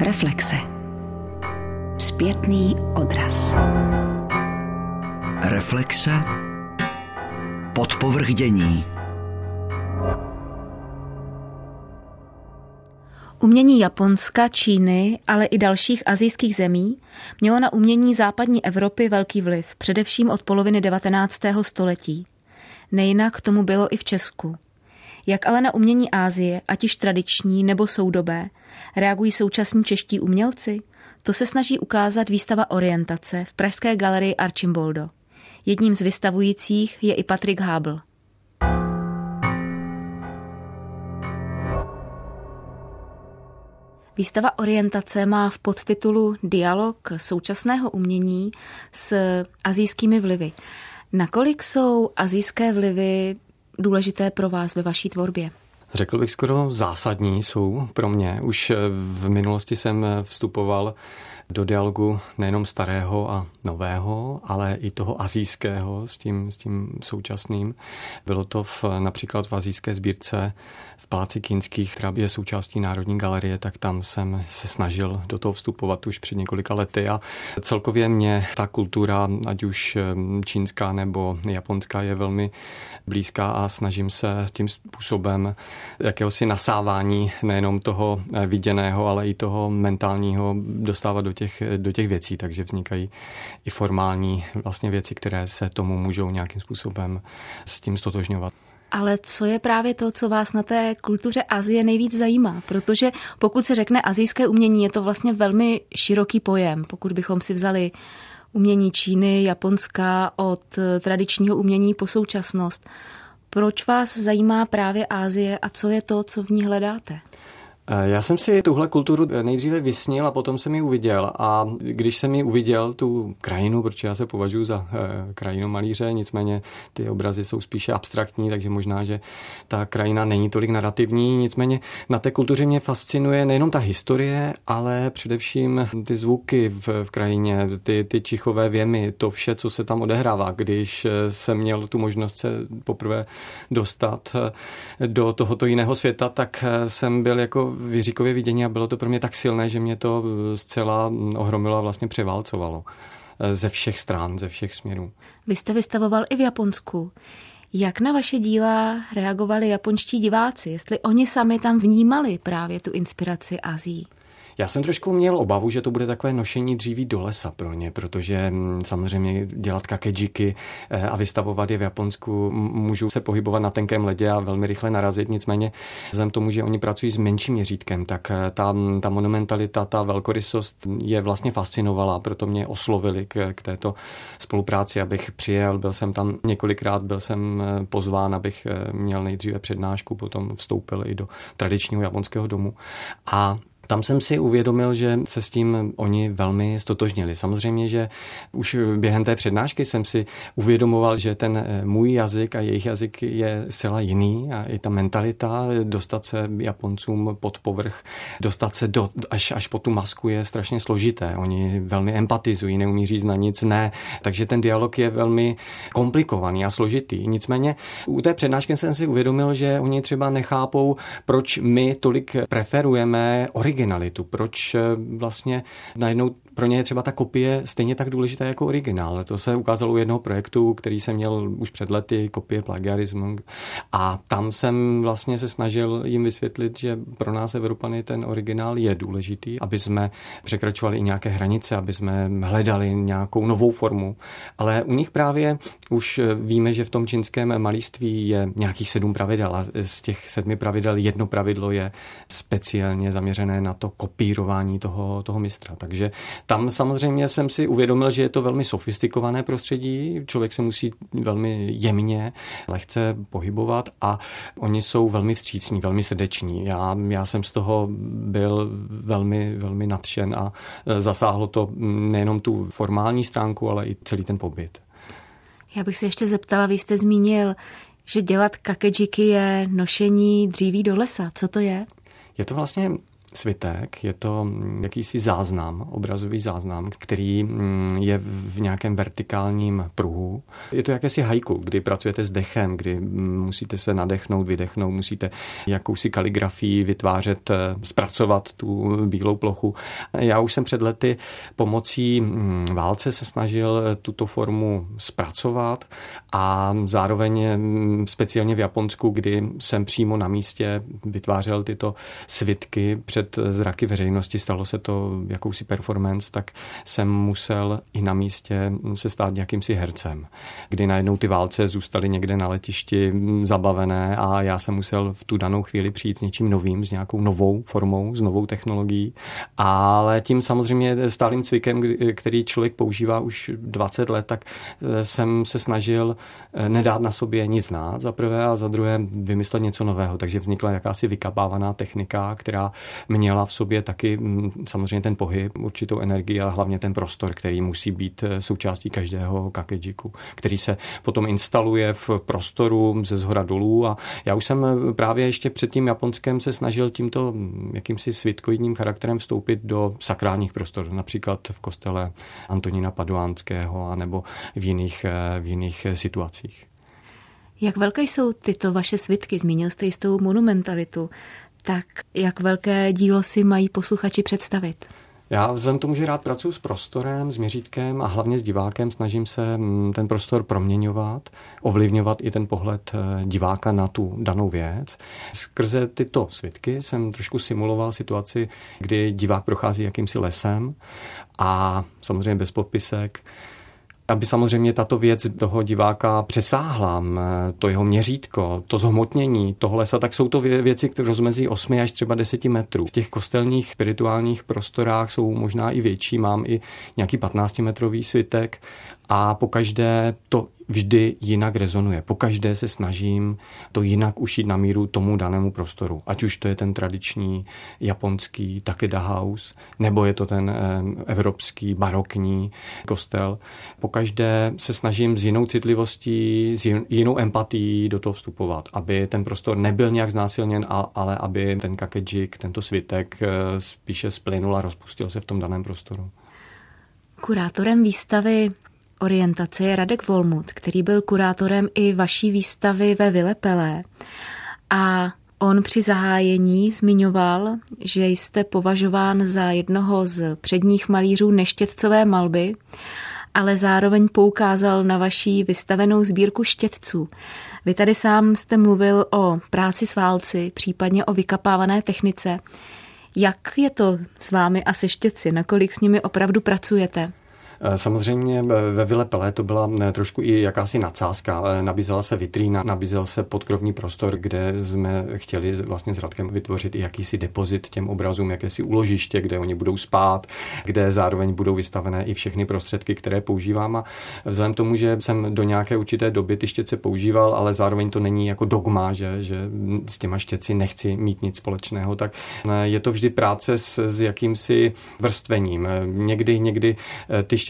Reflexe. Zpětný odraz. Reflexe. Podpovrchdění. Umění Japonska, Číny, ale i dalších azijských zemí mělo na umění západní Evropy velký vliv, především od poloviny 19. století. Nejinak tomu bylo i v Česku. Jak ale na umění Ázie, ať již tradiční nebo soudobé, reagují současní čeští umělci? To se snaží ukázat výstava Orientace v Pražské galerii Archimboldo. Jedním z vystavujících je i Patrick Habel. Výstava Orientace má v podtitulu Dialog současného umění s azijskými vlivy. Nakolik jsou azijské vlivy důležité pro vás ve vaší tvorbě? Řekl bych skoro zásadní jsou pro mě. Už v minulosti jsem vstupoval do dialogu nejenom starého a nového, ale i toho azijského s tím, s tím současným. Bylo to v, například v azijské sbírce v Paláci Kínských, která je součástí Národní galerie, tak tam jsem se snažil do toho vstupovat už před několika lety a celkově mě ta kultura, ať už čínská nebo japonská, je velmi blízká a snažím se tím způsobem jakéhosi nasávání nejenom toho viděného, ale i toho mentálního dostávat do těch, do těch věcí, takže vznikají i formální vlastně věci, které se tomu můžou nějakým způsobem s tím stotožňovat. Ale co je právě to, co vás na té kultuře Azie nejvíc zajímá? Protože pokud se řekne azijské umění, je to vlastně velmi široký pojem. Pokud bychom si vzali umění Číny, Japonska, od tradičního umění po současnost. Proč vás zajímá právě Ázie a co je to, co v ní hledáte? Eh, já jsem si tuhle kulturu nejdříve vysnil a potom jsem ji uviděl. A když jsem ji uviděl, tu krajinu, protože já se považuji za eh, krajinu malíře, nicméně ty obrazy jsou spíše abstraktní, takže možná, že ta krajina není tolik narrativní. Nicméně na té kultuře mě fascinuje nejenom ta historie, ale především ty zvuky v, v krajině, ty, ty čichové věmy, to vše, co se tam odehrává. Když eh, jsem měl tu možnost se poprvé dostat do tohoto jiného světa, tak jsem byl jako v Jiříkově vidění a bylo to pro mě tak silné, že mě to eh, zcela ohromilo a vlastně převálcovalo eh, ze všech stran, ze všech směrů. Vy jste vystavoval i v Japonsku. Jak na vaše díla reagovali japonští diváci? Jestli oni sami tam vnímali právě tu inspiraci Azii? Já jsem trošku měl obavu, že to bude takové nošení dříví do lesa pro ně, protože mm, samozřejmě dělat kakejiky eh, a vystavovat je v Japonsku můžu se pohybovat na tenkém ledě a velmi rychle narazit. Nicméně vzhledem tomu, že oni pracují s menším měřítkem, tak eh, ta, ta monumentalita, ta velkorysost je vlastně fascinovala, proto mě oslovili k, k této spolupráci, abych přijel. Byl jsem tam několikrát, byl jsem eh, pozván, abych měl nejdříve přednášku, potom vstoupil i do tradičního japonského domu. A tam jsem si uvědomil, že se s tím oni velmi stotožnili. Samozřejmě, že už během té přednášky jsem si uvědomoval, že ten eh, můj jazyk a jejich jazyk je zcela jiný a i ta mentalita dostat se Japoncům pod povrch, dostat se do, až, až po tu masku je strašně složité. Oni velmi empatizují, neumí říct na nic ne, takže ten dialog je velmi komplikovaný a složitý. Nicméně u té přednášky jsem si uvědomil, že oni třeba nechápou, proč my tolik preferujeme originální originalitu, proč eh, vlastně najednou pro ně je třeba ta kopie stejně tak důležitá jako originál. To se ukázalo u jednoho projektu, který jsem měl už před lety, kopie plagiarismu. A tam jsem vlastně se snažil jim vysvětlit, že pro nás Evropany ten originál je důležitý, aby jsme překračovali i nějaké hranice, aby jsme hledali nějakou novou formu. Ale u nich právě už víme, že v tom čínském malíství je nějakých sedm pravidel a z těch sedmi pravidel jedno pravidlo je speciálně zaměřené na to kopírování toho, toho mistra. Takže tam samozřejmě jsem si uvědomil, že je to velmi sofistikované prostředí, člověk se musí velmi jemně, lehce pohybovat a oni jsou velmi vstřícní, velmi srdeční. Já, já jsem z toho byl velmi, velmi nadšen a e, zasáhlo to nejenom tu formální stránku, ale i celý ten pobyt. Já bych se ještě zeptala, vy jste zmínil, že dělat kakejiky je nošení dříví do lesa. Co to je? Je to vlastně svitek, je to mm, jakýsi záznam, obrazový záznam, který mm, je v nějakém vertikálním pruhu. Je to jakési hajku, kdy pracujete s dechem, kdy mm, musíte se nadechnout, vydechnout, musíte jakousi kaligrafii vytvářet, eh, zpracovat tu bílou plochu. Já už jsem před lety pomocí válce se snažil eh, tuto formu zpracovat a zároveň speciálně v Japonsku, kdy jsem přímo na místě vytvářel tyto svitky před zraky veřejnosti, stalo se to jakousi performance, tak jsem musel i na místě se stát jakýmsi hercem, kdy najednou ty válce zůstaly někde na letišti zabavené a já jsem musel v tu danou chvíli přijít s něčím novým, s nějakou novou formou, s novou technologií, ale tím samozřejmě stálým cvikem, který člověk používá už 20 let, tak eh, jsem se snažil eh, nedát na sobě nic znát za prvé a za druhé vymyslet něco nového, takže vznikla jakási vykapávaná technika, která měla v sobě taky mm, samozřejmě ten pohyb, určitou energii a hlavně ten prostor, který musí být eh, součástí každého kakejiku, který se potom instaluje v prostoru ze zhora dolů a já už jsem eh, právě ještě před tím Japonskem se snažil tímto mm, jakýmsi svitkoidním charakterem vstoupit do sakrálních prostor, například v kostele Antonína Paduánského nebo v jiných, eh, v jiných situacích. Jak velké jsou tyto vaše svitky? Zmínil jste jistou monumentalitu tak jak velké dílo si mají posluchači představit? Já vzhledem tomu, že rád pracuji s prostorem, s měřítkem a hlavně s divákem, snažím se mm, ten prostor proměňovat, ovlivňovat i ten pohled eh, diváka na tu danou věc. Skrze tyto svitky jsem trošku simuloval situaci, kdy divák prochází jakýmsi lesem a samozřejmě bez podpisek aby samozřejmě tato věc toho diváka přesáhla, to jeho měřítko, to zhmotnění toho lesa, tak jsou to věci, které rozmezí 8 až třeba 10 metrů. V těch kostelních spirituálních prostorách jsou možná i větší, mám i nějaký 15 metrový svitek a pokaždé to vždy jinak rezonuje. Pokaždé se snažím to jinak ušít na míru tomu danému prostoru. Ať už to je ten tradiční japonský Takeda House, nebo je to ten evropský barokní kostel. Pokaždé se snažím s jinou citlivostí, s jinou empatií do toho vstupovat, aby ten prostor nebyl nějak znásilněn, ale aby ten kakejik, tento svitek eh, spíše splynul a rozpustil se v tom daném prostoru. Kurátorem výstavy orientace je Radek Volmut, který byl kurátorem i vaší výstavy ve Vilepelé. A on při zahájení zmiňoval, že jste považován za jednoho z předních malířů neštětcové malby, ale zároveň poukázal na vaší vystavenou sbírku štětců. Vy tady sám jste mluvil o práci s válci, případně o vykapávané technice. Jak je to s vámi a se štětci? Nakolik s nimi opravdu pracujete? Eh, samozřejmě eh, ve Vile Pelé to byla eh, trošku i jakási nadsázka. Nabízela se vitrína, nabízel se podkrovní prostor, kde jsme chtěli vlastně s Radkem vytvořit i jakýsi depozit těm obrazům, jakési uložiště, kde oni budou spát, kde zároveň budou vystavené i všechny prostředky, které používám. A vzhledem tomu, že jsem do nějaké určité doby ty štěce používal, ale zároveň to není jako dogma, že, že s těma štěci nechci mít nic společného, tak je to vždy práce s, s jakýmsi vrstvením. Někdy, někdy ty štětce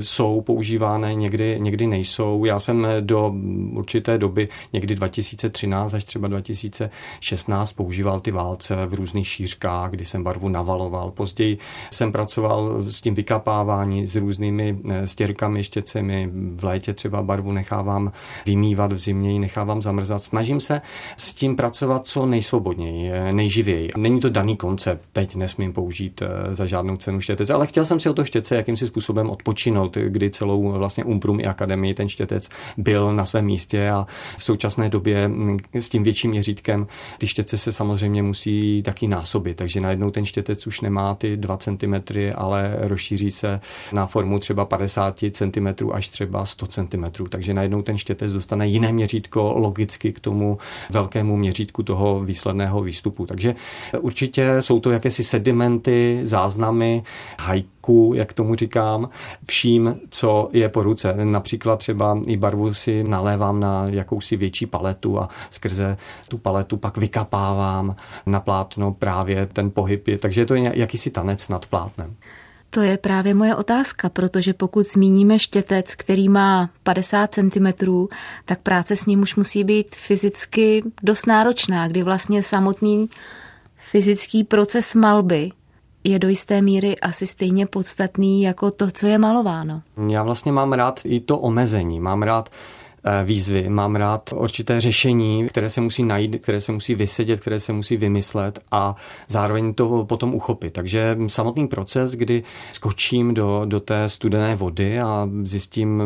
jsou používány, někdy, někdy nejsou. Já jsem do určité doby, někdy 2013 až třeba 2016, používal ty válce v různých šířkách, kdy jsem barvu navaloval. Později jsem pracoval s tím vykapávání, s různými eh, stěrkami, štěcemi. V létě třeba barvu nechávám vymývat, v zimě ji nechávám zamrzat. Snažím se s tím pracovat co nejsvobodněji, eh, nejživěji. Není to daný koncept, teď nesmím použít eh, za žádnou cenu štětec, ale chtěl jsem si o to štětce jakýmsi způsobem odpočinout, kdy celou vlastně Umprum i akademii ten štětec byl na svém místě a v současné době s tím větším měřítkem ty štětce se samozřejmě musí taky násobit, takže najednou ten štětec už nemá ty 2 cm, ale rozšíří se na formu třeba 50 cm až třeba 100 cm, takže najednou ten štětec dostane jiné měřítko logicky k tomu velkému měřítku toho výsledného výstupu. Takže určitě jsou to jakési sedimenty, záznamy, hajku, jak tomu říkám, vším, co je po ruce. Například třeba i barvu si nalévám na jakousi větší paletu a skrze tu paletu pak vykapávám na plátno právě ten pohyb. Takže je to jakýsi tanec nad plátnem. To je právě moje otázka, protože pokud zmíníme štětec, který má 50 cm, tak práce s ním už musí být fyzicky dost náročná, kdy vlastně samotný fyzický proces malby je do jisté míry asi stejně podstatný jako to, co je malováno. Já vlastně mám rád i to omezení. Mám rád výzvy, mám rád určité řešení, které se musí najít, které se musí vysedět, které se musí vymyslet a zároveň to potom uchopit. Takže samotný proces, kdy skočím do, do té studené vody a zjistím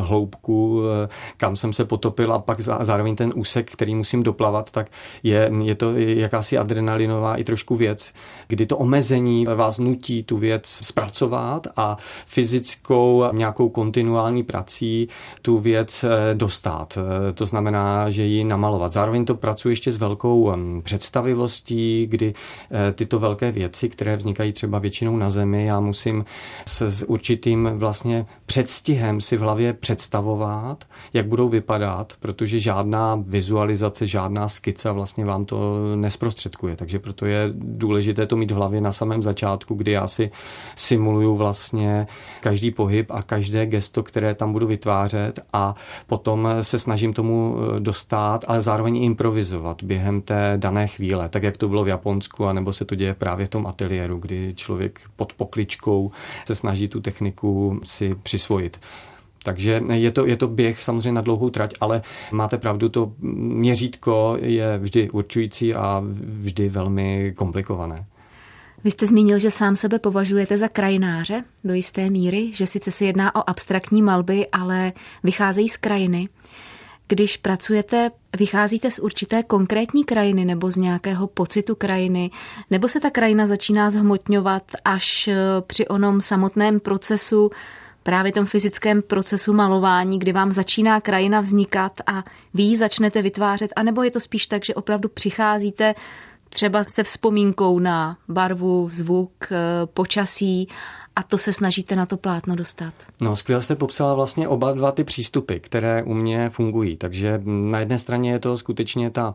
hloubku, eh, kam jsem se potopil a pak zároveň ten úsek, který musím doplavat, tak je, je to jakási adrenalinová i trošku věc, kdy to omezení vás nutí tu věc zpracovat a fyzickou nějakou kontinuální prací tu věc eh, dostat. Eh, to znamená, že ji namalovat. Zároveň to pracuje ještě s velkou představivostí, kdy eh, tyto velké věci, které vznikají třeba většinou na zemi, já musím se s určitým vlastně předstihem si v hlavě představovat, jak budou vypadat, protože žádná vizualizace, žádná skica vlastně vám to nesprostředkuje. Takže proto je důležité to mít v hlavě na samém začátku, kdy já si simuluju vlastně každý pohyb a každé gesto, které tam budu vytvářet a potom se snažím tomu eh, dostat, ale zároveň improvizovat během té dané chvíle, tak jak to bylo v Japonsku, anebo se to děje právě v tom ateliéru, kdy člověk pod pokličkou se snaží tu techniku si přisvojit. Takže je to, je to běh samozřejmě na dlouhou trať, ale máte pravdu, to měřítko je vždy určující a vždy velmi komplikované. Vy jste zmínil, že sám sebe považujete za krajináře do jisté míry, že sice se jedná o abstraktní malby, ale vycházejí z krajiny. Když pracujete, vycházíte z určité konkrétní krajiny nebo z nějakého pocitu krajiny, nebo se ta krajina začíná zhmotňovat až eh, při onom samotném procesu, právě tom fyzickém procesu malování, kdy vám začíná krajina vznikat a vy ji začnete vytvářet, anebo je to spíš tak, že opravdu přicházíte třeba se vzpomínkou na barvu, zvuk, eh, počasí a to se snažíte na to plátno dostat. No, skvěle jste popsala vlastně oba dva ty přístupy, které u mě fungují. Takže na jedné straně je to skutečně ta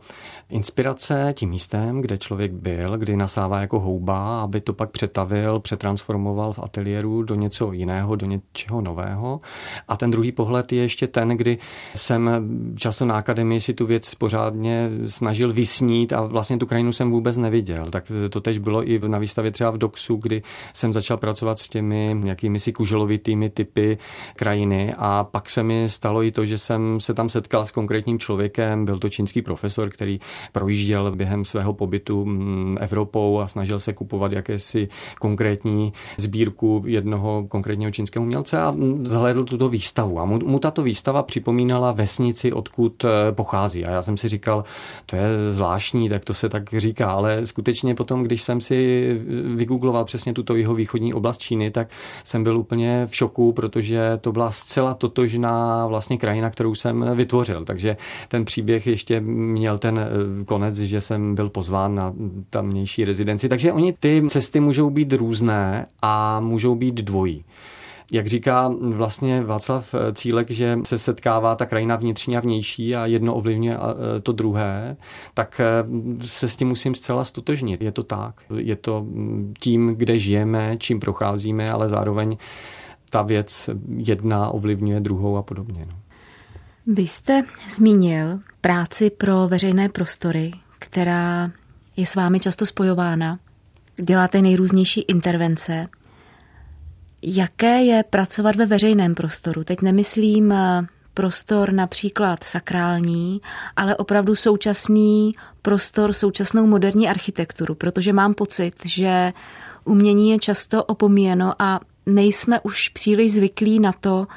inspirace tím místem, kde člověk byl, kdy nasává jako houba, aby to pak přetavil, přetransformoval v ateliéru do něco jiného, do něčeho nového. A ten druhý pohled je ještě ten, kdy jsem často na akademii si tu věc pořádně snažil vysnít a vlastně tu krajinu jsem vůbec neviděl. Tak to tež bylo i na výstavě třeba v Doxu, kdy jsem začal pracovat s těmi jakými si kuželovitými typy krajiny a pak se mi stalo i to, že jsem se tam setkal s konkrétním člověkem, byl to čínský profesor, který projížděl během svého pobytu mm, Evropou a snažil se kupovat jakési konkrétní sbírku jednoho konkrétního čínského umělce a zhlédl tuto výstavu. A mu, mu tato výstava připomínala vesnici, odkud eh, pochází. A já jsem si říkal, to je zvláštní, tak to se tak říká, ale skutečně potom, když jsem si vygoogloval přesně tuto jeho východní oblast Číny, Číny, tak jsem byl úplně v šoku, protože to byla zcela totožná vlastně krajina, kterou jsem vytvořil. Takže ten příběh ještě měl ten eh, konec, že jsem byl pozván na tamnější rezidenci. Takže oni ty cesty můžou být různé a můžou být dvojí jak říká vlastně Václav Cílek, že se setkává ta krajina vnitřní a vnější a jedno ovlivňuje e, to druhé, tak e, se s tím musím zcela stotožnit. Je to tak. Je to tím, kde žijeme, čím procházíme, ale zároveň ta věc jedna ovlivňuje druhou a podobně. No. Vy jste zmínil práci pro veřejné prostory, která je s vámi často spojována. Děláte nejrůznější intervence. Jaké je pracovat ve veřejném prostoru? Teď nemyslím eh, prostor například sakrální, ale opravdu současný prostor, současnou moderní architekturu, protože mám pocit, že umění je často opomíjeno a nejsme už příliš zvyklí na to,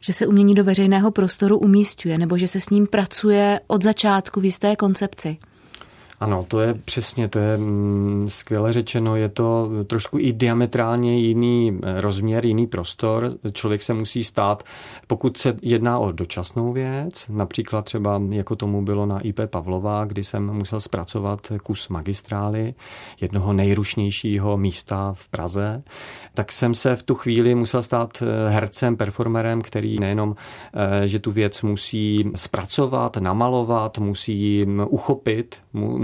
že se umění do veřejného prostoru umístuje nebo že se s ním pracuje od začátku v jisté koncepci. Ano, to je přesně, to je mm, skvěle řečeno, je to trošku i diametrálně jiný eh, rozměr, jiný prostor. Člověk se musí stát, pokud se jedná o dočasnou věc, například třeba jako tomu bylo na IP Pavlova, kdy jsem musel zpracovat kus magistrály, jednoho nejrušnějšího místa v Praze, tak jsem se v tu chvíli musel stát eh, hercem, performerem, který nejenom, eh, že tu věc musí zpracovat, namalovat, musí uchopit,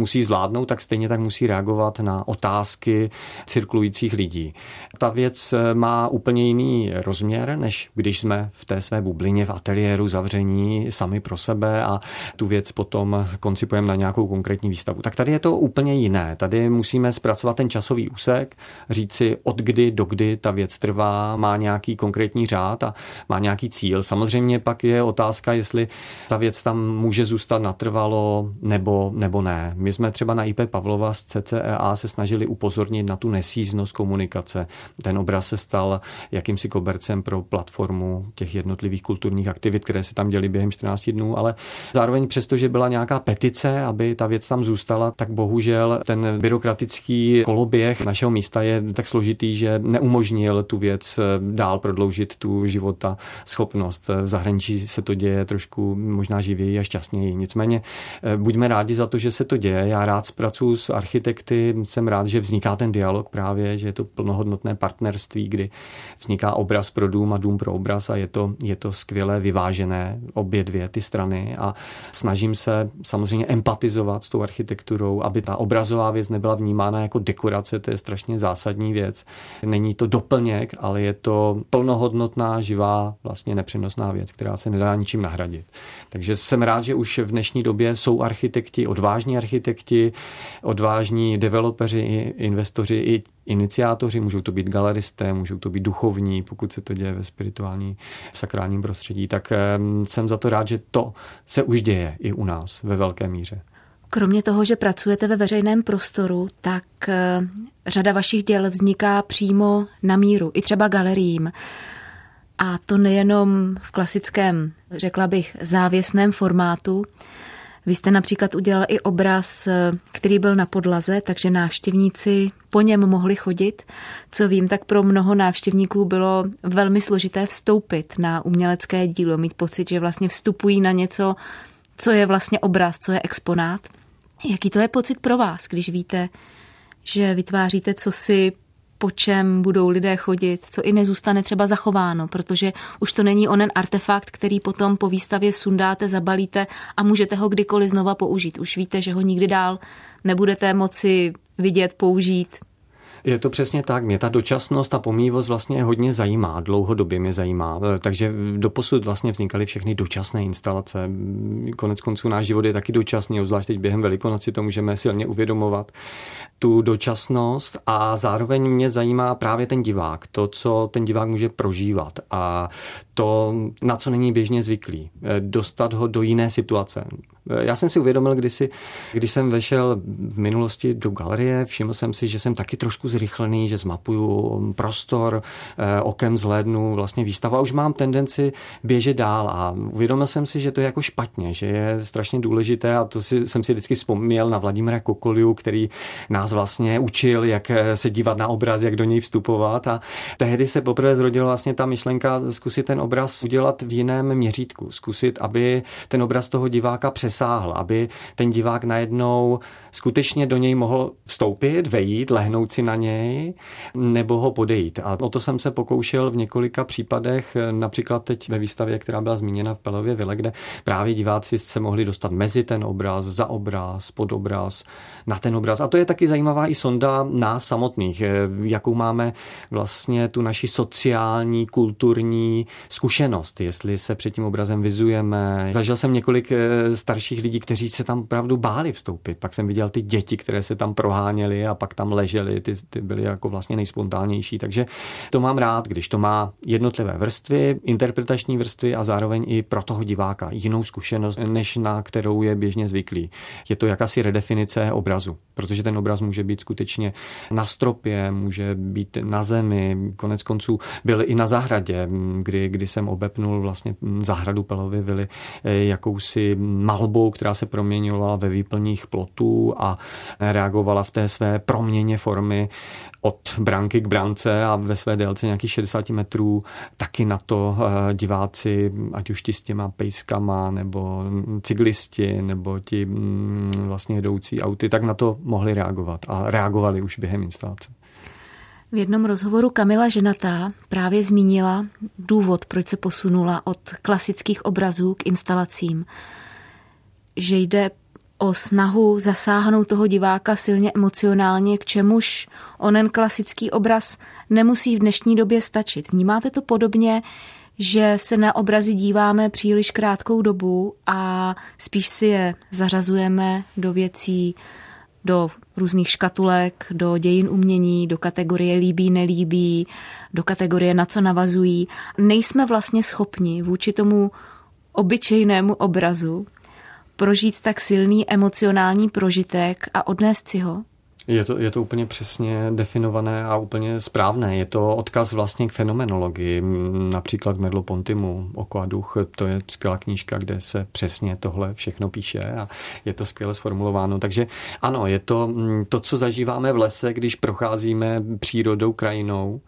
musí zvládnout, tak stejně tak musí reagovat na otázky cirkulujících lidí. Ta věc má úplně jiný rozměr, než když jsme v té své bublině v ateliéru zavření sami pro sebe a tu věc potom koncipujeme na nějakou konkrétní výstavu. Tak tady je to úplně jiné. Tady musíme zpracovat ten časový úsek, říci od kdy do kdy ta věc trvá, má nějaký konkrétní řád a má nějaký cíl. Samozřejmě pak je otázka, jestli ta věc tam může zůstat natrvalo nebo, nebo ne. My jsme třeba na IP Pavlova z CCEA se snažili upozornit na tu nesíznost komunikace. Ten obraz se stal jakýmsi kobercem pro platformu těch jednotlivých kulturních aktivit, které se tam děly během 14 dnů, ale zároveň přesto, že byla nějaká petice, aby ta věc tam zůstala, tak bohužel ten byrokratický koloběh našeho místa je tak složitý, že neumožnil tu věc dál prodloužit tu života schopnost. V zahraničí se to děje trošku možná živěji a šťastněji. Nicméně eh, buďme rádi za to, že se to děje. Já rád zpracuju s architekty, jsem rád, že vzniká ten dialog právě, že je to plnohodnotné partnerství, kdy vzniká obraz pro dům a dům pro obraz a je to, je to skvěle vyvážené, obě dvě ty strany a snažím se samozřejmě empatizovat s tou architekturou, aby ta obrazová věc nebyla vnímána jako dekorace, to je strašně zásadní věc. Není to doplněk, ale je to plnohodnotná, živá, vlastně nepřenosná věc, která se nedá ničím nahradit. Takže jsem rád, že už v dnešní době jsou architekti, odvážní architekti, odvážní developeři, investoři i iniciátoři, můžou to být galeristé, můžou to být duchovní, pokud se to děje ve spirituální, v sakrálním prostředí, tak jsem za to rád, že to se už děje i u nás ve velké míře. Kromě toho, že pracujete ve veřejném prostoru, tak eh, řada vašich děl vzniká přímo na míru, i třeba galeriím. A to nejenom v klasickém, řekla bych, závěsném formátu. Vy jste například udělal i obraz, který byl na podlaze, takže návštěvníci po něm mohli chodit. Co vím, tak pro mnoho návštěvníků bylo velmi složité vstoupit na umělecké dílo, mít pocit, že vlastně vstupují na něco, co je vlastně obraz, co je exponát. Jaký to je pocit pro vás, když víte, že vytváříte cosi po čem budou lidé chodit, co i nezůstane třeba zachováno, protože už to není onen artefakt, který potom po výstavě sundáte, zabalíte a můžete ho kdykoliv znova použít. Už víte, že ho nikdy dál nebudete moci vidět, použít, je to přesně tak. Mě ta dočasnost a pomývost vlastně hodně zajímá, dlouhodobě mě zajímá. Takže doposud vlastně vznikaly všechny dočasné instalace. Konec konců náš život je taky dočasný, obzvlášť teď během Velikonoci to můžeme silně uvědomovat. Tu dočasnost a zároveň mě zajímá právě ten divák, to, co ten divák může prožívat a to, na co není běžně zvyklý. Dostat ho do jiné situace. Já jsem si uvědomil kdysi, když jsem vešel v minulosti do galerie, všiml jsem si, že jsem taky trošku zrychlený, že zmapuju prostor, eh, okem zhlédnu vlastně výstavu a už mám tendenci běžet dál a uvědomil jsem si, že to je jako špatně, že je strašně důležité a to si, jsem si vždycky vzpomněl na Vladimira Kokoliu, který nás vlastně učil, jak eh, se dívat na obraz, jak do něj vstupovat a tehdy se poprvé zrodila vlastně ta myšlenka zkusit ten obraz udělat v jiném měřítku, zkusit, aby ten obraz toho diváka přesáhl, aby ten divák najednou skutečně do něj mohl vstoupit, vejít, lehnout si na něj nebo ho podejít. A o to jsem se pokoušel v několika případech, například teď ve výstavě, která byla zmíněna v Pelově Vile, kde právě diváci se mohli dostat mezi ten obraz, za obraz, pod obraz, na ten obraz. A to je taky zajímavá i sonda nás samotných, jakou máme vlastně tu naši sociální, kulturní zkušenost, jestli se před tím obrazem vizujeme. Zažil jsem několik eh, starších lidí, kteří se tam opravdu báli vstoupit. Pak jsem viděl ty děti, které se tam proháněly a pak tam ležely, ty, ty byly jako vlastně nejspontánnější. Takže to mám rád, když to má jednotlivé vrstvy, interpretační vrstvy a zároveň i pro toho diváka jinou zkušenost, než na kterou je běžně zvyklý. Je to jakási redefinice obrazu, protože ten obraz může být skutečně na stropě, může být na zemi, konec konců byl i na zahradě, kdy, kdy jsem obepnul vlastně zahradu Pelovy vily eh, jakousi malbou, která se proměňovala ve výplních plotů a reagovala v té své proměně formy od branky k brance a ve své délce nějakých 60 metrů taky na to eh, diváci, ať už ti s těma pejskama, nebo cyklisti, nebo ti mm, vlastně jedoucí auty, tak na to mohli reagovat a reagovali už během instalace. V jednom rozhovoru Kamila Ženatá právě zmínila důvod, proč se posunula od klasických obrazů k instalacím. Že jde o snahu zasáhnout toho diváka silně emocionálně, k čemuž onen klasický obraz nemusí v dnešní době stačit. Vnímáte to podobně, že se na obrazy díváme příliš krátkou dobu a spíš si je zařazujeme do věcí, do různých škatulek, do dějin umění, do kategorie líbí, nelíbí, do kategorie na co navazují. Nejsme vlastně schopni vůči tomu obyčejnému obrazu prožít tak silný emocionální prožitek a odnést si ho? Je to, je to úplně přesně definované a úplně správné. Je to odkaz vlastně k fenomenologii, například Medlo Pontimu, Oko a duch, to je skvělá knížka, kde se přesně tohle všechno píše a je to skvěle sformulováno. Takže ano, je to to, co zažíváme v lese, když procházíme přírodou, krajinou,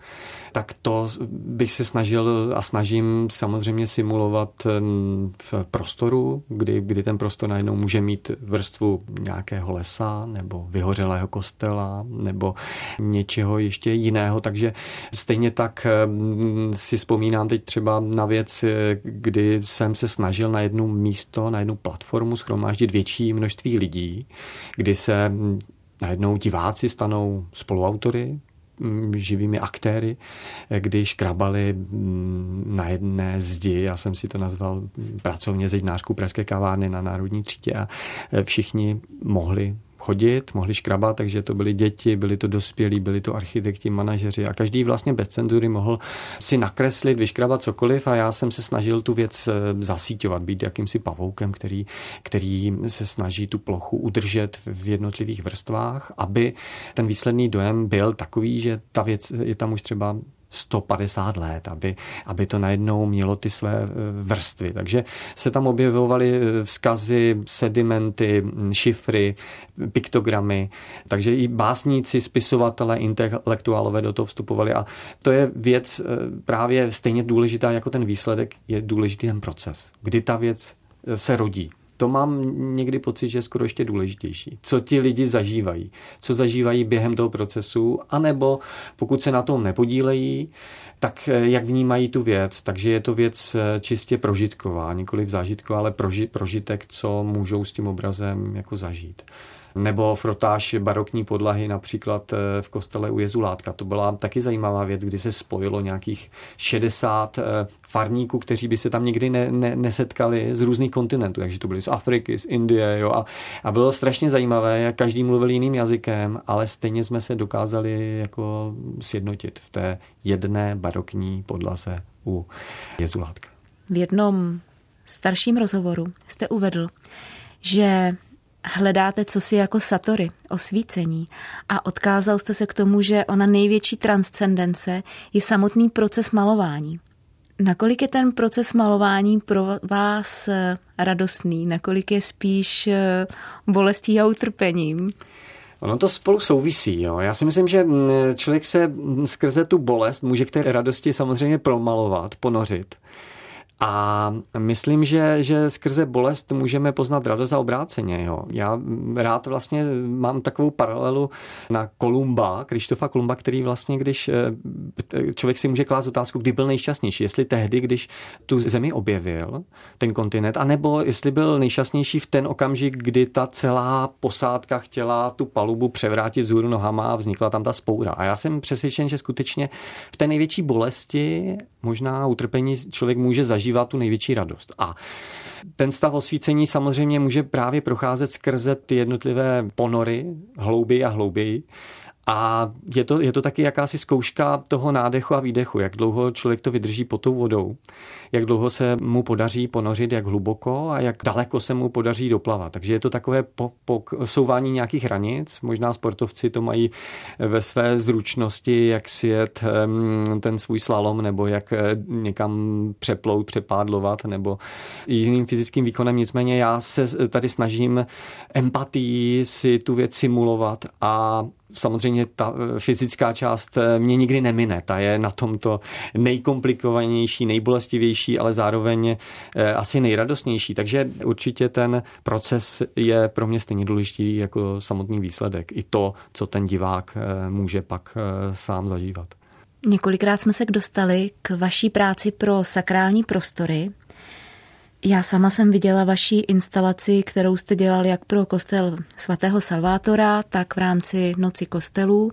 tak to bych se snažil a snažím samozřejmě simulovat v prostoru, kdy, kdy ten prostor najednou může mít vrstvu nějakého lesa nebo vyhořelého kostela nebo něčeho ještě jiného. Takže stejně tak si vzpomínám teď třeba na věc, kdy jsem se snažil na jednu místo, na jednu platformu schromáždit větší množství lidí, kdy se najednou diváci stanou spoluautory, živými aktéry, když krabali na jedné zdi, já jsem si to nazval pracovně zeď Pražské kavárny na Národní třídě a e, všichni mohli chodit, mohli škrabat, takže to byly děti, byli to dospělí, byli to architekti, manažeři a každý vlastně bez cenzury mohl si nakreslit, vyškrabat cokoliv a já jsem se snažil tu věc eh, zasíťovat, být jakýmsi pavoukem, který, který se snaží tu plochu udržet v jednotlivých vrstvách, aby ten výsledný dojem byl takový, že ta věc je tam už třeba 150 let, aby, aby to najednou mělo ty své eh, vrstvy. Takže se tam objevovaly eh, vzkazy, sedimenty, šifry, piktogramy, takže i básníci, spisovatelé, intelektuálové do toho vstupovali. A to je věc eh, právě stejně důležitá jako ten výsledek, je důležitý ten proces, kdy ta věc se rodí to mám někdy pocit, že je skoro ještě důležitější. Co ti lidi zažívají, co zažívají během toho procesu, anebo pokud se na tom nepodílejí, tak eh, jak vnímají tu věc. Takže je to věc eh, čistě prožitková, nikoli zážitková, ale proži, prožitek, co můžou s tím obrazem jako zažít nebo frotáž barokní podlahy například eh, v kostele u Jezulátka. To byla taky zajímavá věc, kdy se spojilo nějakých 60 eh, farníků, kteří by se tam nikdy ne, ne, nesetkali z různých kontinentů. Takže to byli z Afriky, z Indie. Jo, a, a bylo strašně zajímavé, jak každý mluvil jiným jazykem, ale stejně jsme se dokázali jako sjednotit v té jedné barokní podlaze u Jezulátka. V jednom starším rozhovoru jste uvedl, že hledáte co si jako Satory, osvícení a odkázal jste se k tomu, že ona největší transcendence je samotný proces malování. Nakolik je ten proces malování pro vás eh, radostný, nakolik je spíš eh, bolestí a utrpením? Ono to spolu souvisí. Jo. Já si myslím, že mm, člověk se skrze tu bolest může k té radosti samozřejmě promalovat, ponořit. A myslím, že, že skrze bolest můžeme poznat radost a obráceně. Jo. Já rád vlastně mám takovou paralelu na Kolumba, Krištofa Kolumba, který vlastně, když eh, člověk si může klást otázku, kdy byl nejšťastnější, jestli tehdy, když tu zemi objevil, ten kontinent, anebo jestli byl nejšťastnější v ten okamžik, kdy ta celá posádka chtěla tu palubu převrátit vzhůru nohama a vznikla tam ta spoura. A já jsem přesvědčen, že skutečně v té největší bolesti, možná utrpení člověk může zažít zažívá tu největší radost. A ten stav osvícení samozřejmě může právě procházet skrze ty jednotlivé ponory hlouběji a hlouběji. A je to, je to taky jakási zkouška toho nádechu a výdechu, jak dlouho člověk to vydrží pod tou vodou, jak dlouho se mu podaří ponořit, jak hluboko a jak daleko se mu podaří doplavat. Takže je to takové posouvání nějakých hranic. Možná sportovci to mají ve své zručnosti, jak si jet ten svůj slalom, nebo jak eh, někam přeplout, přepádlovat, nebo jiným fyzickým výkonem. Nicméně já se tady snažím empatii si tu věc simulovat a samozřejmě ta eh, fyzická část eh, mě nikdy nemine. Ta je na tomto nejkomplikovanější, nejbolestivější, ale zároveň eh, asi nejradostnější. Takže určitě ten proces je pro mě stejně důležitý jako samotný výsledek. I to, co ten divák může pak sám zažívat. Několikrát jsme se dostali k vaší práci pro sakrální prostory. Já sama jsem viděla vaši instalaci, kterou jste dělal jak pro kostel svatého Salvátora, tak v rámci Noci kostelů.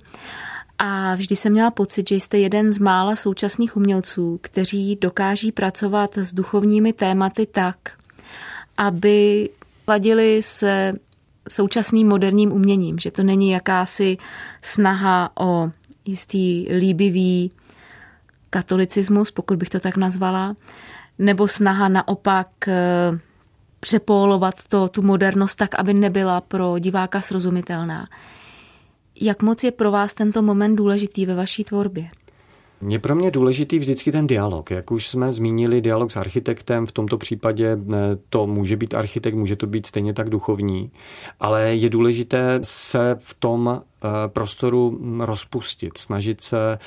A vždy jsem měla pocit, že jste jeden z mála současných umělců, kteří dokáží pracovat s duchovními tématy tak, aby ladili se současným moderním uměním, že to není jakási snaha o jistý líbivý katolicismus, pokud bych to tak nazvala, nebo snaha naopak eh, přepólovat to, tu modernost tak, aby nebyla pro diváka srozumitelná. Jak moc je pro vás tento moment důležitý ve vaší tvorbě? Je pro mě důležitý vždycky ten dialog. Jak už jsme zmínili, dialog s architektem, v tomto případě eh, to může být architekt, může to být stejně tak duchovní, ale je důležité se v tom prostoru rozpustit, snažit se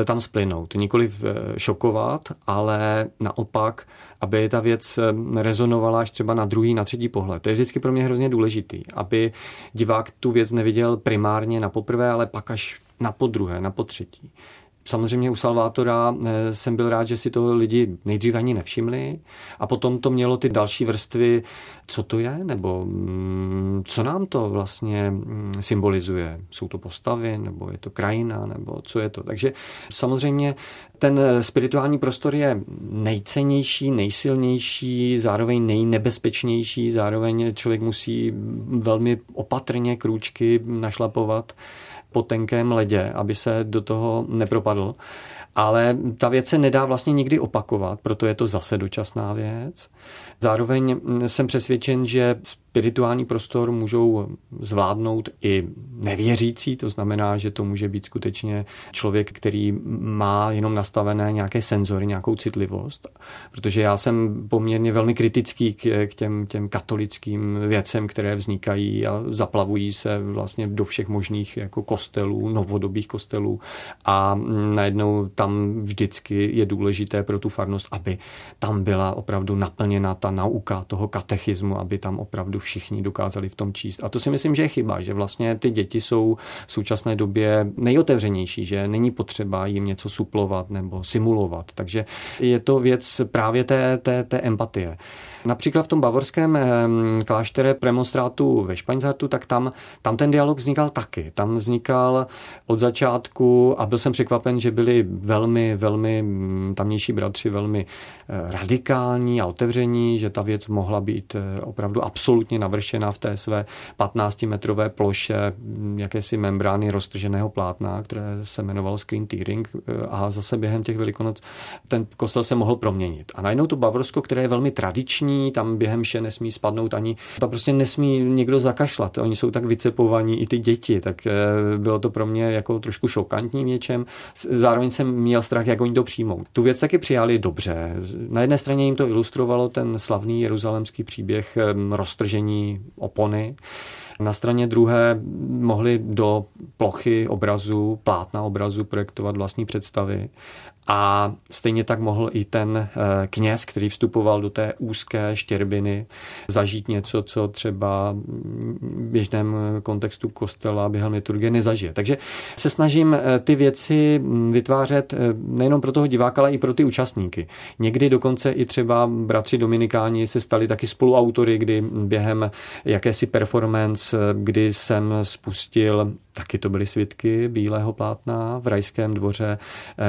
eh, tam splynout. Nikoli šokovat, ale naopak, aby ta věc rezonovala až třeba na druhý, na třetí pohled. To je vždycky pro mě hrozně důležitý, aby divák tu věc neviděl primárně na poprvé, ale pak až na podruhé, na potřetí. Samozřejmě u Salvátora eh, jsem byl rád, že si to lidi nejdřív ani nevšimli a potom to mělo ty další vrstvy, co to je, nebo mm, co nám to vlastně mm, symbolizuje. Jsou to postavy, nebo je to krajina, nebo co je to. Takže samozřejmě ten spirituální prostor je nejcennější, nejsilnější, zároveň nejnebezpečnější, zároveň člověk musí velmi opatrně krůčky našlapovat po tenkém ledě, aby se do toho nepropadl. Ale ta věc se nedá vlastně nikdy opakovat, proto je to zase dočasná věc. Zároveň jsem přesvědčen, že spirituální prostor můžou zvládnout i nevěřící, to znamená, že to může být skutečně člověk, který má jenom nastavené nějaké senzory, nějakou citlivost, protože já jsem poměrně velmi kritický k, těm, těm katolickým věcem, které vznikají a zaplavují se vlastně do všech možných jako kostelů, novodobých kostelů. A najednou tam vždycky je důležité pro tu farnost, aby tam byla opravdu naplněna ta nauka toho katechismu, aby tam opravdu všichni dokázali v tom číst. A to si myslím, že je chyba, že vlastně ty děti jsou v současné době nejotevřenější, že není potřeba jim něco suplovat nebo simulovat. Takže je to věc právě té, té, té empatie. Například v tom bavorském kláštere premonstrátu ve Špaňzartu, tak tam, tam ten dialog vznikal taky. Tam vznikal od začátku a byl jsem překvapen, že byli velmi, velmi mm, tamnější bratři velmi eh, radikální a otevření, že ta věc mohla být eh, opravdu absolutně navršena v té své 15-metrové ploše mm, jakési membrány roztrženého plátna, které se jmenovalo screen tearing eh, a zase během těch velikonoc ten kostel se mohl proměnit. A najednou to Bavorsko, které je velmi tradiční, tam během vše nesmí spadnout ani, tam prostě nesmí někdo zakašlat. Oni jsou tak vycepovaní i ty děti, tak eh, bylo to pro mě jako trošku šokantní něčem. Zároveň jsem měl strach, jak oni to přijmou. Tu věc taky přijali dobře. Na jedné straně jim to ilustrovalo ten slavný jeruzalemský příběh roztržení opony. Na straně druhé mohli do plochy obrazu, plátna obrazu projektovat vlastní představy a stejně tak mohl i ten eh, kněz, který vstupoval do té úzké štěrbiny, zažít něco, co třeba v běžném kontextu kostela během liturgie nezažije. Takže se snažím eh, ty věci mm, vytvářet eh, nejenom pro toho diváka, ale i pro ty účastníky. Někdy dokonce i třeba bratři Dominikáni se stali taky spoluautory, kdy během jakési performance, kdy jsem spustil taky to byly svědky bílého plátna v Rajském dvoře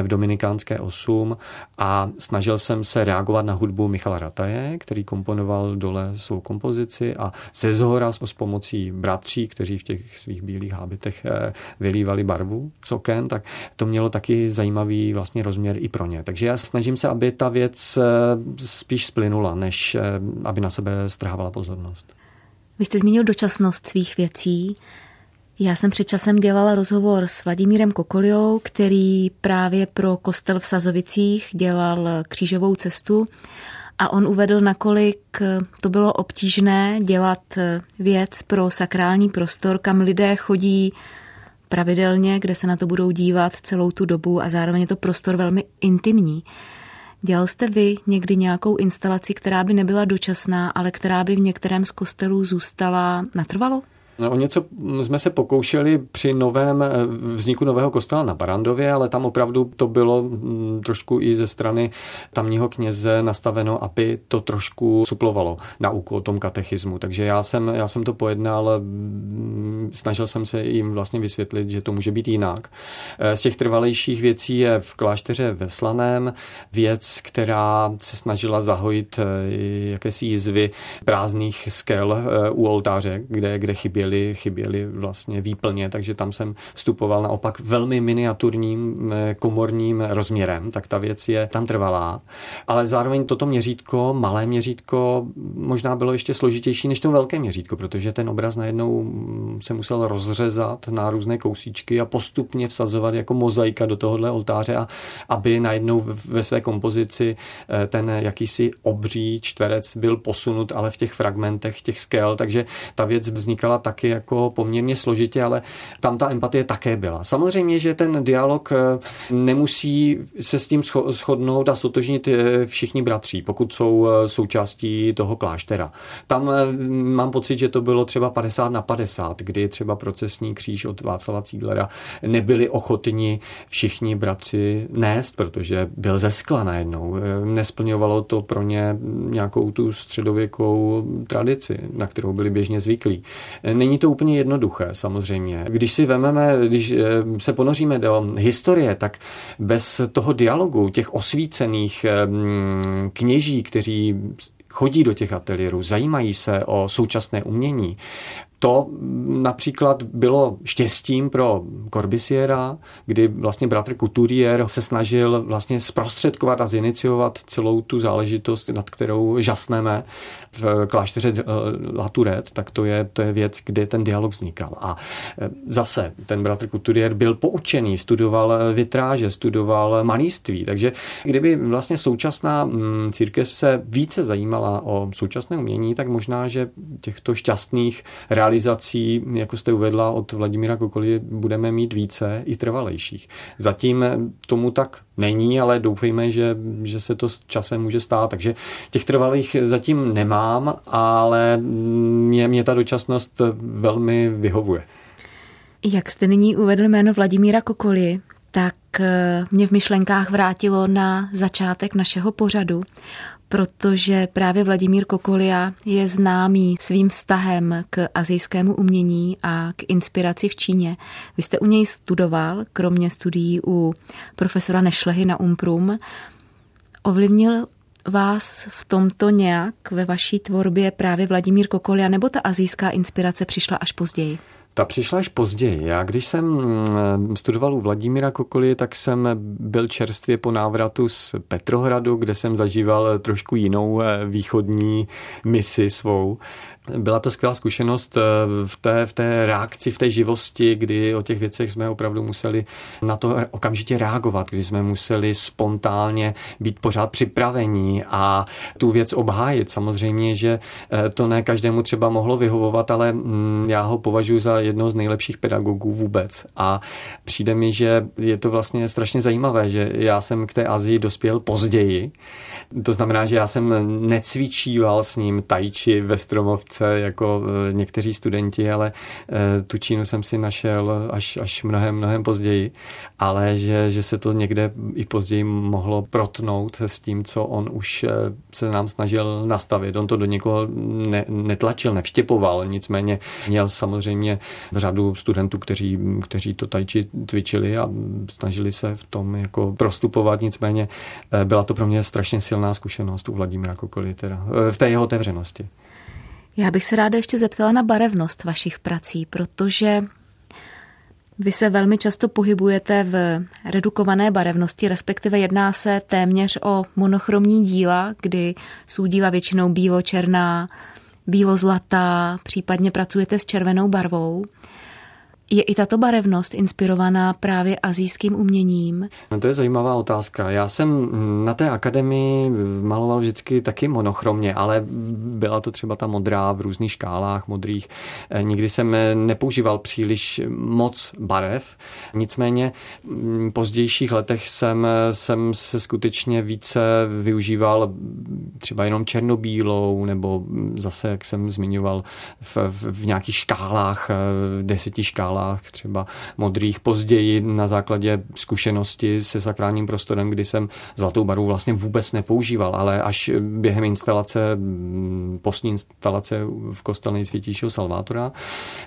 v Dominikánské 8 a snažil jsem se reagovat na hudbu Michala Rataje, který komponoval dole svou kompozici a ze zhora s pomocí bratří, kteří v těch svých bílých hábitech eh, vylívali barvu z oken, tak to mělo taky zajímavý vlastně rozměr i pro ně. Takže já snažím se, aby ta věc eh, spíš splynula, než eh, aby na sebe strhávala pozornost. Vy jste zmínil dočasnost svých věcí. Já jsem před časem dělala rozhovor s Vladimírem Kokoliou, který právě pro kostel v Sazovicích dělal křížovou cestu a on uvedl, nakolik to bylo obtížné dělat věc pro sakrální prostor, kam lidé chodí pravidelně, kde se na to budou dívat celou tu dobu a zároveň je to prostor velmi intimní. Dělal jste vy někdy nějakou instalaci, která by nebyla dočasná, ale která by v některém z kostelů zůstala natrvalo? O něco jsme se pokoušeli při novém eh, vzniku nového kostela na Barandově, ale tam opravdu to bylo mm, trošku i ze strany tamního kněze nastaveno, aby to trošku suplovalo nauku o tom katechismu. Takže já jsem, já jsem to pojednal, mm, snažil jsem se jim vlastně vysvětlit, že to může být jinak. Eh, z těch trvalejších věcí je v klášteře ve Slaném věc, která se snažila zahojit eh, jakési jizvy prázdných skel u oltáře, kde, kde chyběly, chyběly vlastně výplně, takže tam jsem vstupoval naopak velmi miniaturním komorním rozměrem, tak ta věc je tam trvalá. Ale zároveň toto měřítko, malé měřítko, možná bylo ještě složitější než to velké měřítko, protože ten obraz najednou se musel rozřezat na různé kousíčky a postupně vsazovat jako mozaika do tohohle oltáře, a aby najednou ve své kompozici eh, ten jakýsi obří čtverec byl posunut, ale v těch fragmentech těch skel, takže ta věc vznikala taky jako poměrně složitě, ale tam ta empatie také byla. Samozřejmě, že ten dialog eh, nemusí se s tím shodnout a stotožnit eh, všichni bratří, pokud jsou eh, součástí toho kláštera. Tam mám pocit, že to bylo třeba 50 na 50, kdy třeba procesní kříž od Václava Cíglera nebyli ochotni všichni bratři nést, protože byl ze skla najednou. Nesplňovalo to pro ně nějakou tu středověkou tradici, na kterou byli běžně zvyklí. Není to úplně jednoduché, samozřejmě. Když si vememe, když eh, se ponoříme do historie, tak bez toho dialogu těch osvícených eh, kněží, kteří chodí do těch ateliérů, zajímají se o současné umění, to například bylo štěstím pro Corbisiera, kdy vlastně bratr Couturier se snažil vlastně zprostředkovat a ziniciovat celou tu záležitost, nad kterou žasneme v klášteře eh, Laturet, tak to je, to je věc, kde ten dialog vznikal. A eh, zase ten bratr Couturier byl poučený, studoval vitráže, studoval malíství, takže kdyby vlastně současná mm, církev se více zajímala o současné umění, tak možná, že těchto šťastných realizací, jako jste uvedla od Vladimíra Kokoly, budeme mít více i trvalejších. Zatím tomu tak není, ale doufejme, že, že se to s časem může stát. Takže těch trvalých zatím nemám, ale mě, mě ta dočasnost velmi vyhovuje. Jak jste nyní uvedl jméno Vladimíra Kokoly, tak eh, mě v myšlenkách vrátilo na začátek našeho pořadu protože právě Vladimír Kokolia je známý svým vztahem k azijskému umění a k inspiraci v Číně. Vy jste u něj studoval, kromě studií u profesora Nešlehy na Umprum. Ovlivnil vás v tomto nějak ve vaší tvorbě právě Vladimír Kokolia, nebo ta azijská inspirace přišla až později? Ta přišla až později. Já když jsem mm, studoval u Vladimíra Kokoly, tak jsem byl čerstvě po návratu z Petrohradu, kde jsem zažíval trošku jinou eh, východní misi svou. Byla to skvělá zkušenost eh, v té, v té reakci, v té živosti, kdy o těch věcech jsme opravdu museli na to okamžitě reagovat, kdy jsme museli spontánně být pořád připravení a tu věc obhájit. Samozřejmě, že eh, to ne každému třeba mohlo vyhovovat, ale mm, já ho považuji za jednoho z nejlepších pedagogů vůbec. A přijde mi, že je to vlastně strašně zajímavé, že já jsem k té Azii dospěl později. To znamená, že já jsem necvičíval s ním tajči ve Stromovce lehce jako e, někteří studenti, ale e, tu Čínu jsem si našel až, až mnohem, mnohem později, ale že, že se to někde i později mohlo protnout s tím, co on už e, se nám snažil nastavit. On to do někoho ne, netlačil, nevštěpoval, nicméně měl samozřejmě řadu studentů, kteří, kteří to tajči cvičili a snažili se v tom jako prostupovat, nicméně byla to pro mě strašně silná zkušenost u Vladimira Kokoly, teda v té jeho otevřenosti. Já bych se ráda ještě zeptala na barevnost vašich prací, protože vy se velmi často pohybujete v redukované barevnosti, respektive jedná se téměř o monochromní díla, kdy jsou díla většinou bílo-černá, bílo-zlatá, případně pracujete s červenou barvou. Je i tato barevnost inspirovaná právě azijským uměním? No to je zajímavá otázka. Já jsem na té akademii maloval vždycky taky monochromně, ale byla to třeba ta modrá v různých škálách modrých. Nikdy jsem nepoužíval příliš moc barev, nicméně v pozdějších letech jsem, jsem se skutečně více využíval třeba jenom černobílou, nebo zase, jak jsem zmiňoval, v, v, v nějakých škálách, deseti škálách škálách, třeba modrých, později na základě zkušenosti se sakrálním prostorem, kdy jsem zlatou barvu vlastně vůbec nepoužíval, ale až během instalace, mm, postní instalace v kostele nejsvětějšího Salvátora,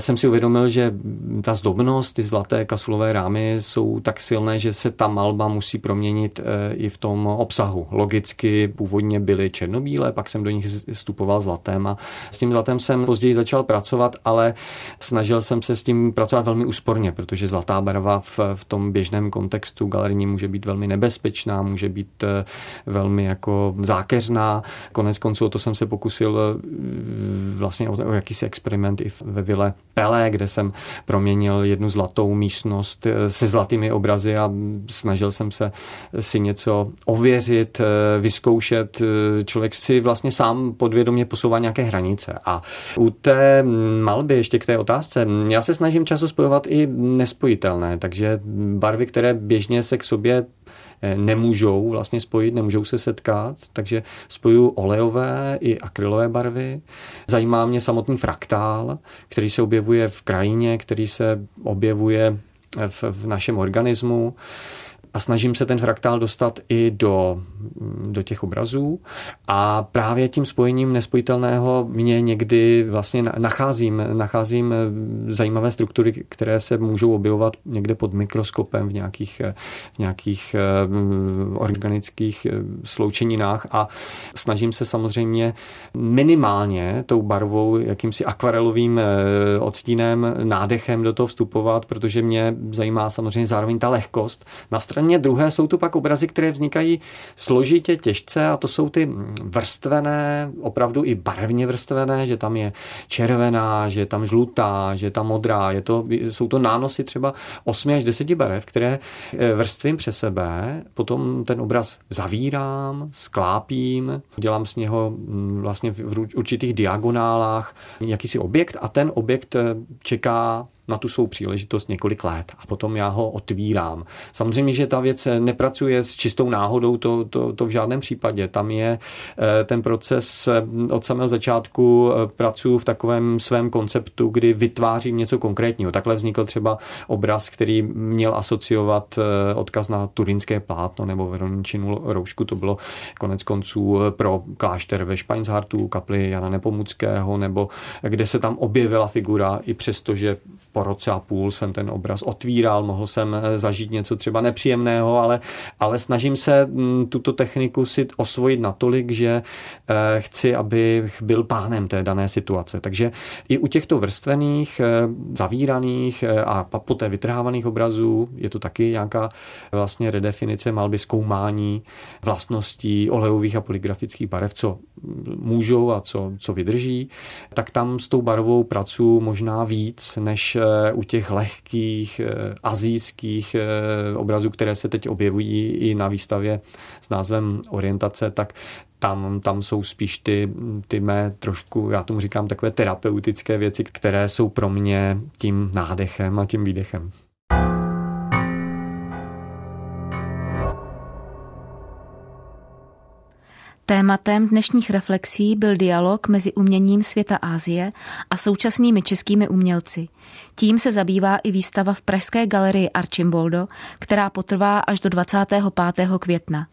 jsem si uvědomil, že ta zdobnost, ty zlaté kasulové rámy jsou tak silné, že se ta malba musí proměnit eh, i v tom obsahu. Logicky původně byly černobílé, pak jsem do nich vstupoval zlatem a s tím zlatem jsem později začal pracovat, ale snažil jsem se s tím pracovat velmi úsporně, protože zlatá barva v, v tom běžném kontextu galerijní může být velmi nebezpečná, může být eh, velmi jako zákeřná. Konec konců o to jsem se pokusil eh, vlastně o, o jakýsi experiment i ve vile Pelé, kde jsem proměnil jednu zlatou místnost eh, se zlatými obrazy a snažil jsem se si něco ověřit, vyzkoušet. Člověk si vlastně sám podvědomě posouvá nějaké hranice. A u té malby, ještě k té otázce, já se snažím často spojovat i nespojitelné, takže barvy, které běžně se k sobě eh, nemůžou vlastně spojit, nemůžou se setkat, takže spojuju olejové i akrylové barvy. Zajímá mě samotný fraktál, který se objevuje v krajině, který se objevuje v, v našem organismu a snažím se ten fraktál dostat i do, do těch obrazů a právě tím spojením nespojitelného mě někdy vlastně nacházím, nacházím eh, zajímavé struktury, které se můžou objevovat někde pod mikroskopem v nějakých, v nějakých eh, organických eh, sloučeninách a snažím se samozřejmě minimálně tou barvou, jakýmsi akvarelovým odstínem, nádechem do toho vstupovat, protože mě zajímá samozřejmě zároveň ta lehkost. Na straně straně druhé jsou tu pak obrazy, které vznikají složitě, těžce a to jsou ty vrstvené, opravdu i barevně vrstvené, že tam je červená, že je tam žlutá, že je tam modrá. Je to, jsou to nánosy třeba 8 až 10 barev, které eh, vrstvím přes sebe, potom ten obraz zavírám, sklápím, dělám z něho mm, vlastně v určitých diagonálách jakýsi objekt a ten objekt eh, čeká na tu svou příležitost několik let a potom já ho otvírám. Samozřejmě, že ta věc nepracuje s čistou náhodou, to, to, to v žádném případě. Tam je eh, ten proces eh, od samého začátku eh, pracuji v takovém svém konceptu, kdy vytvářím něco konkrétního. Takhle vznikl třeba obraz, který měl asociovat odkaz na turinské plátno nebo Veroničinu roušku. To bylo konec konců pro klášter ve Špaňzhartu, kapli Jana Nepomuckého, nebo kde se tam objevila figura, i přesto, že po roce a půl jsem ten obraz otvíral, mohl jsem eh, zažít něco třeba nepříjemného, ale, ale snažím se mm, tuto techniku si osvojit natolik, že eh, chci, abych byl pánem té dané situace. Takže i u těchto vrstvených, eh, zavíraných a poté vytrhávaných obrazů je to taky nějaká vlastně redefinice malby zkoumání vlastností olejových a polygrafických barev, co můžou a co, co vydrží, tak tam s tou barvou pracuji možná víc, než u těch lehkých eh, azijských eh, obrazů, které se teď objevují i na výstavě s názvem Orientace, tak tam, tam jsou spíš ty, ty mé trošku, já tomu říkám, takové terapeutické věci, které jsou pro mě tím nádechem a tím výdechem. Tématem dnešních reflexí byl dialog mezi uměním světa Ázie a současnými českými umělci. Tím se zabývá i výstava v Pražské galerii Archimboldo, která potrvá až do 25. května.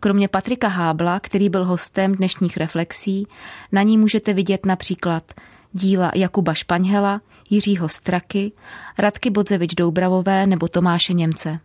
Kromě Patrika Hábla, který byl hostem dnešních reflexí, na ní můžete vidět například díla Jakuba Špaňhela, Jiřího Straky, Radky Bodzevič Doubravové nebo Tomáše Němce.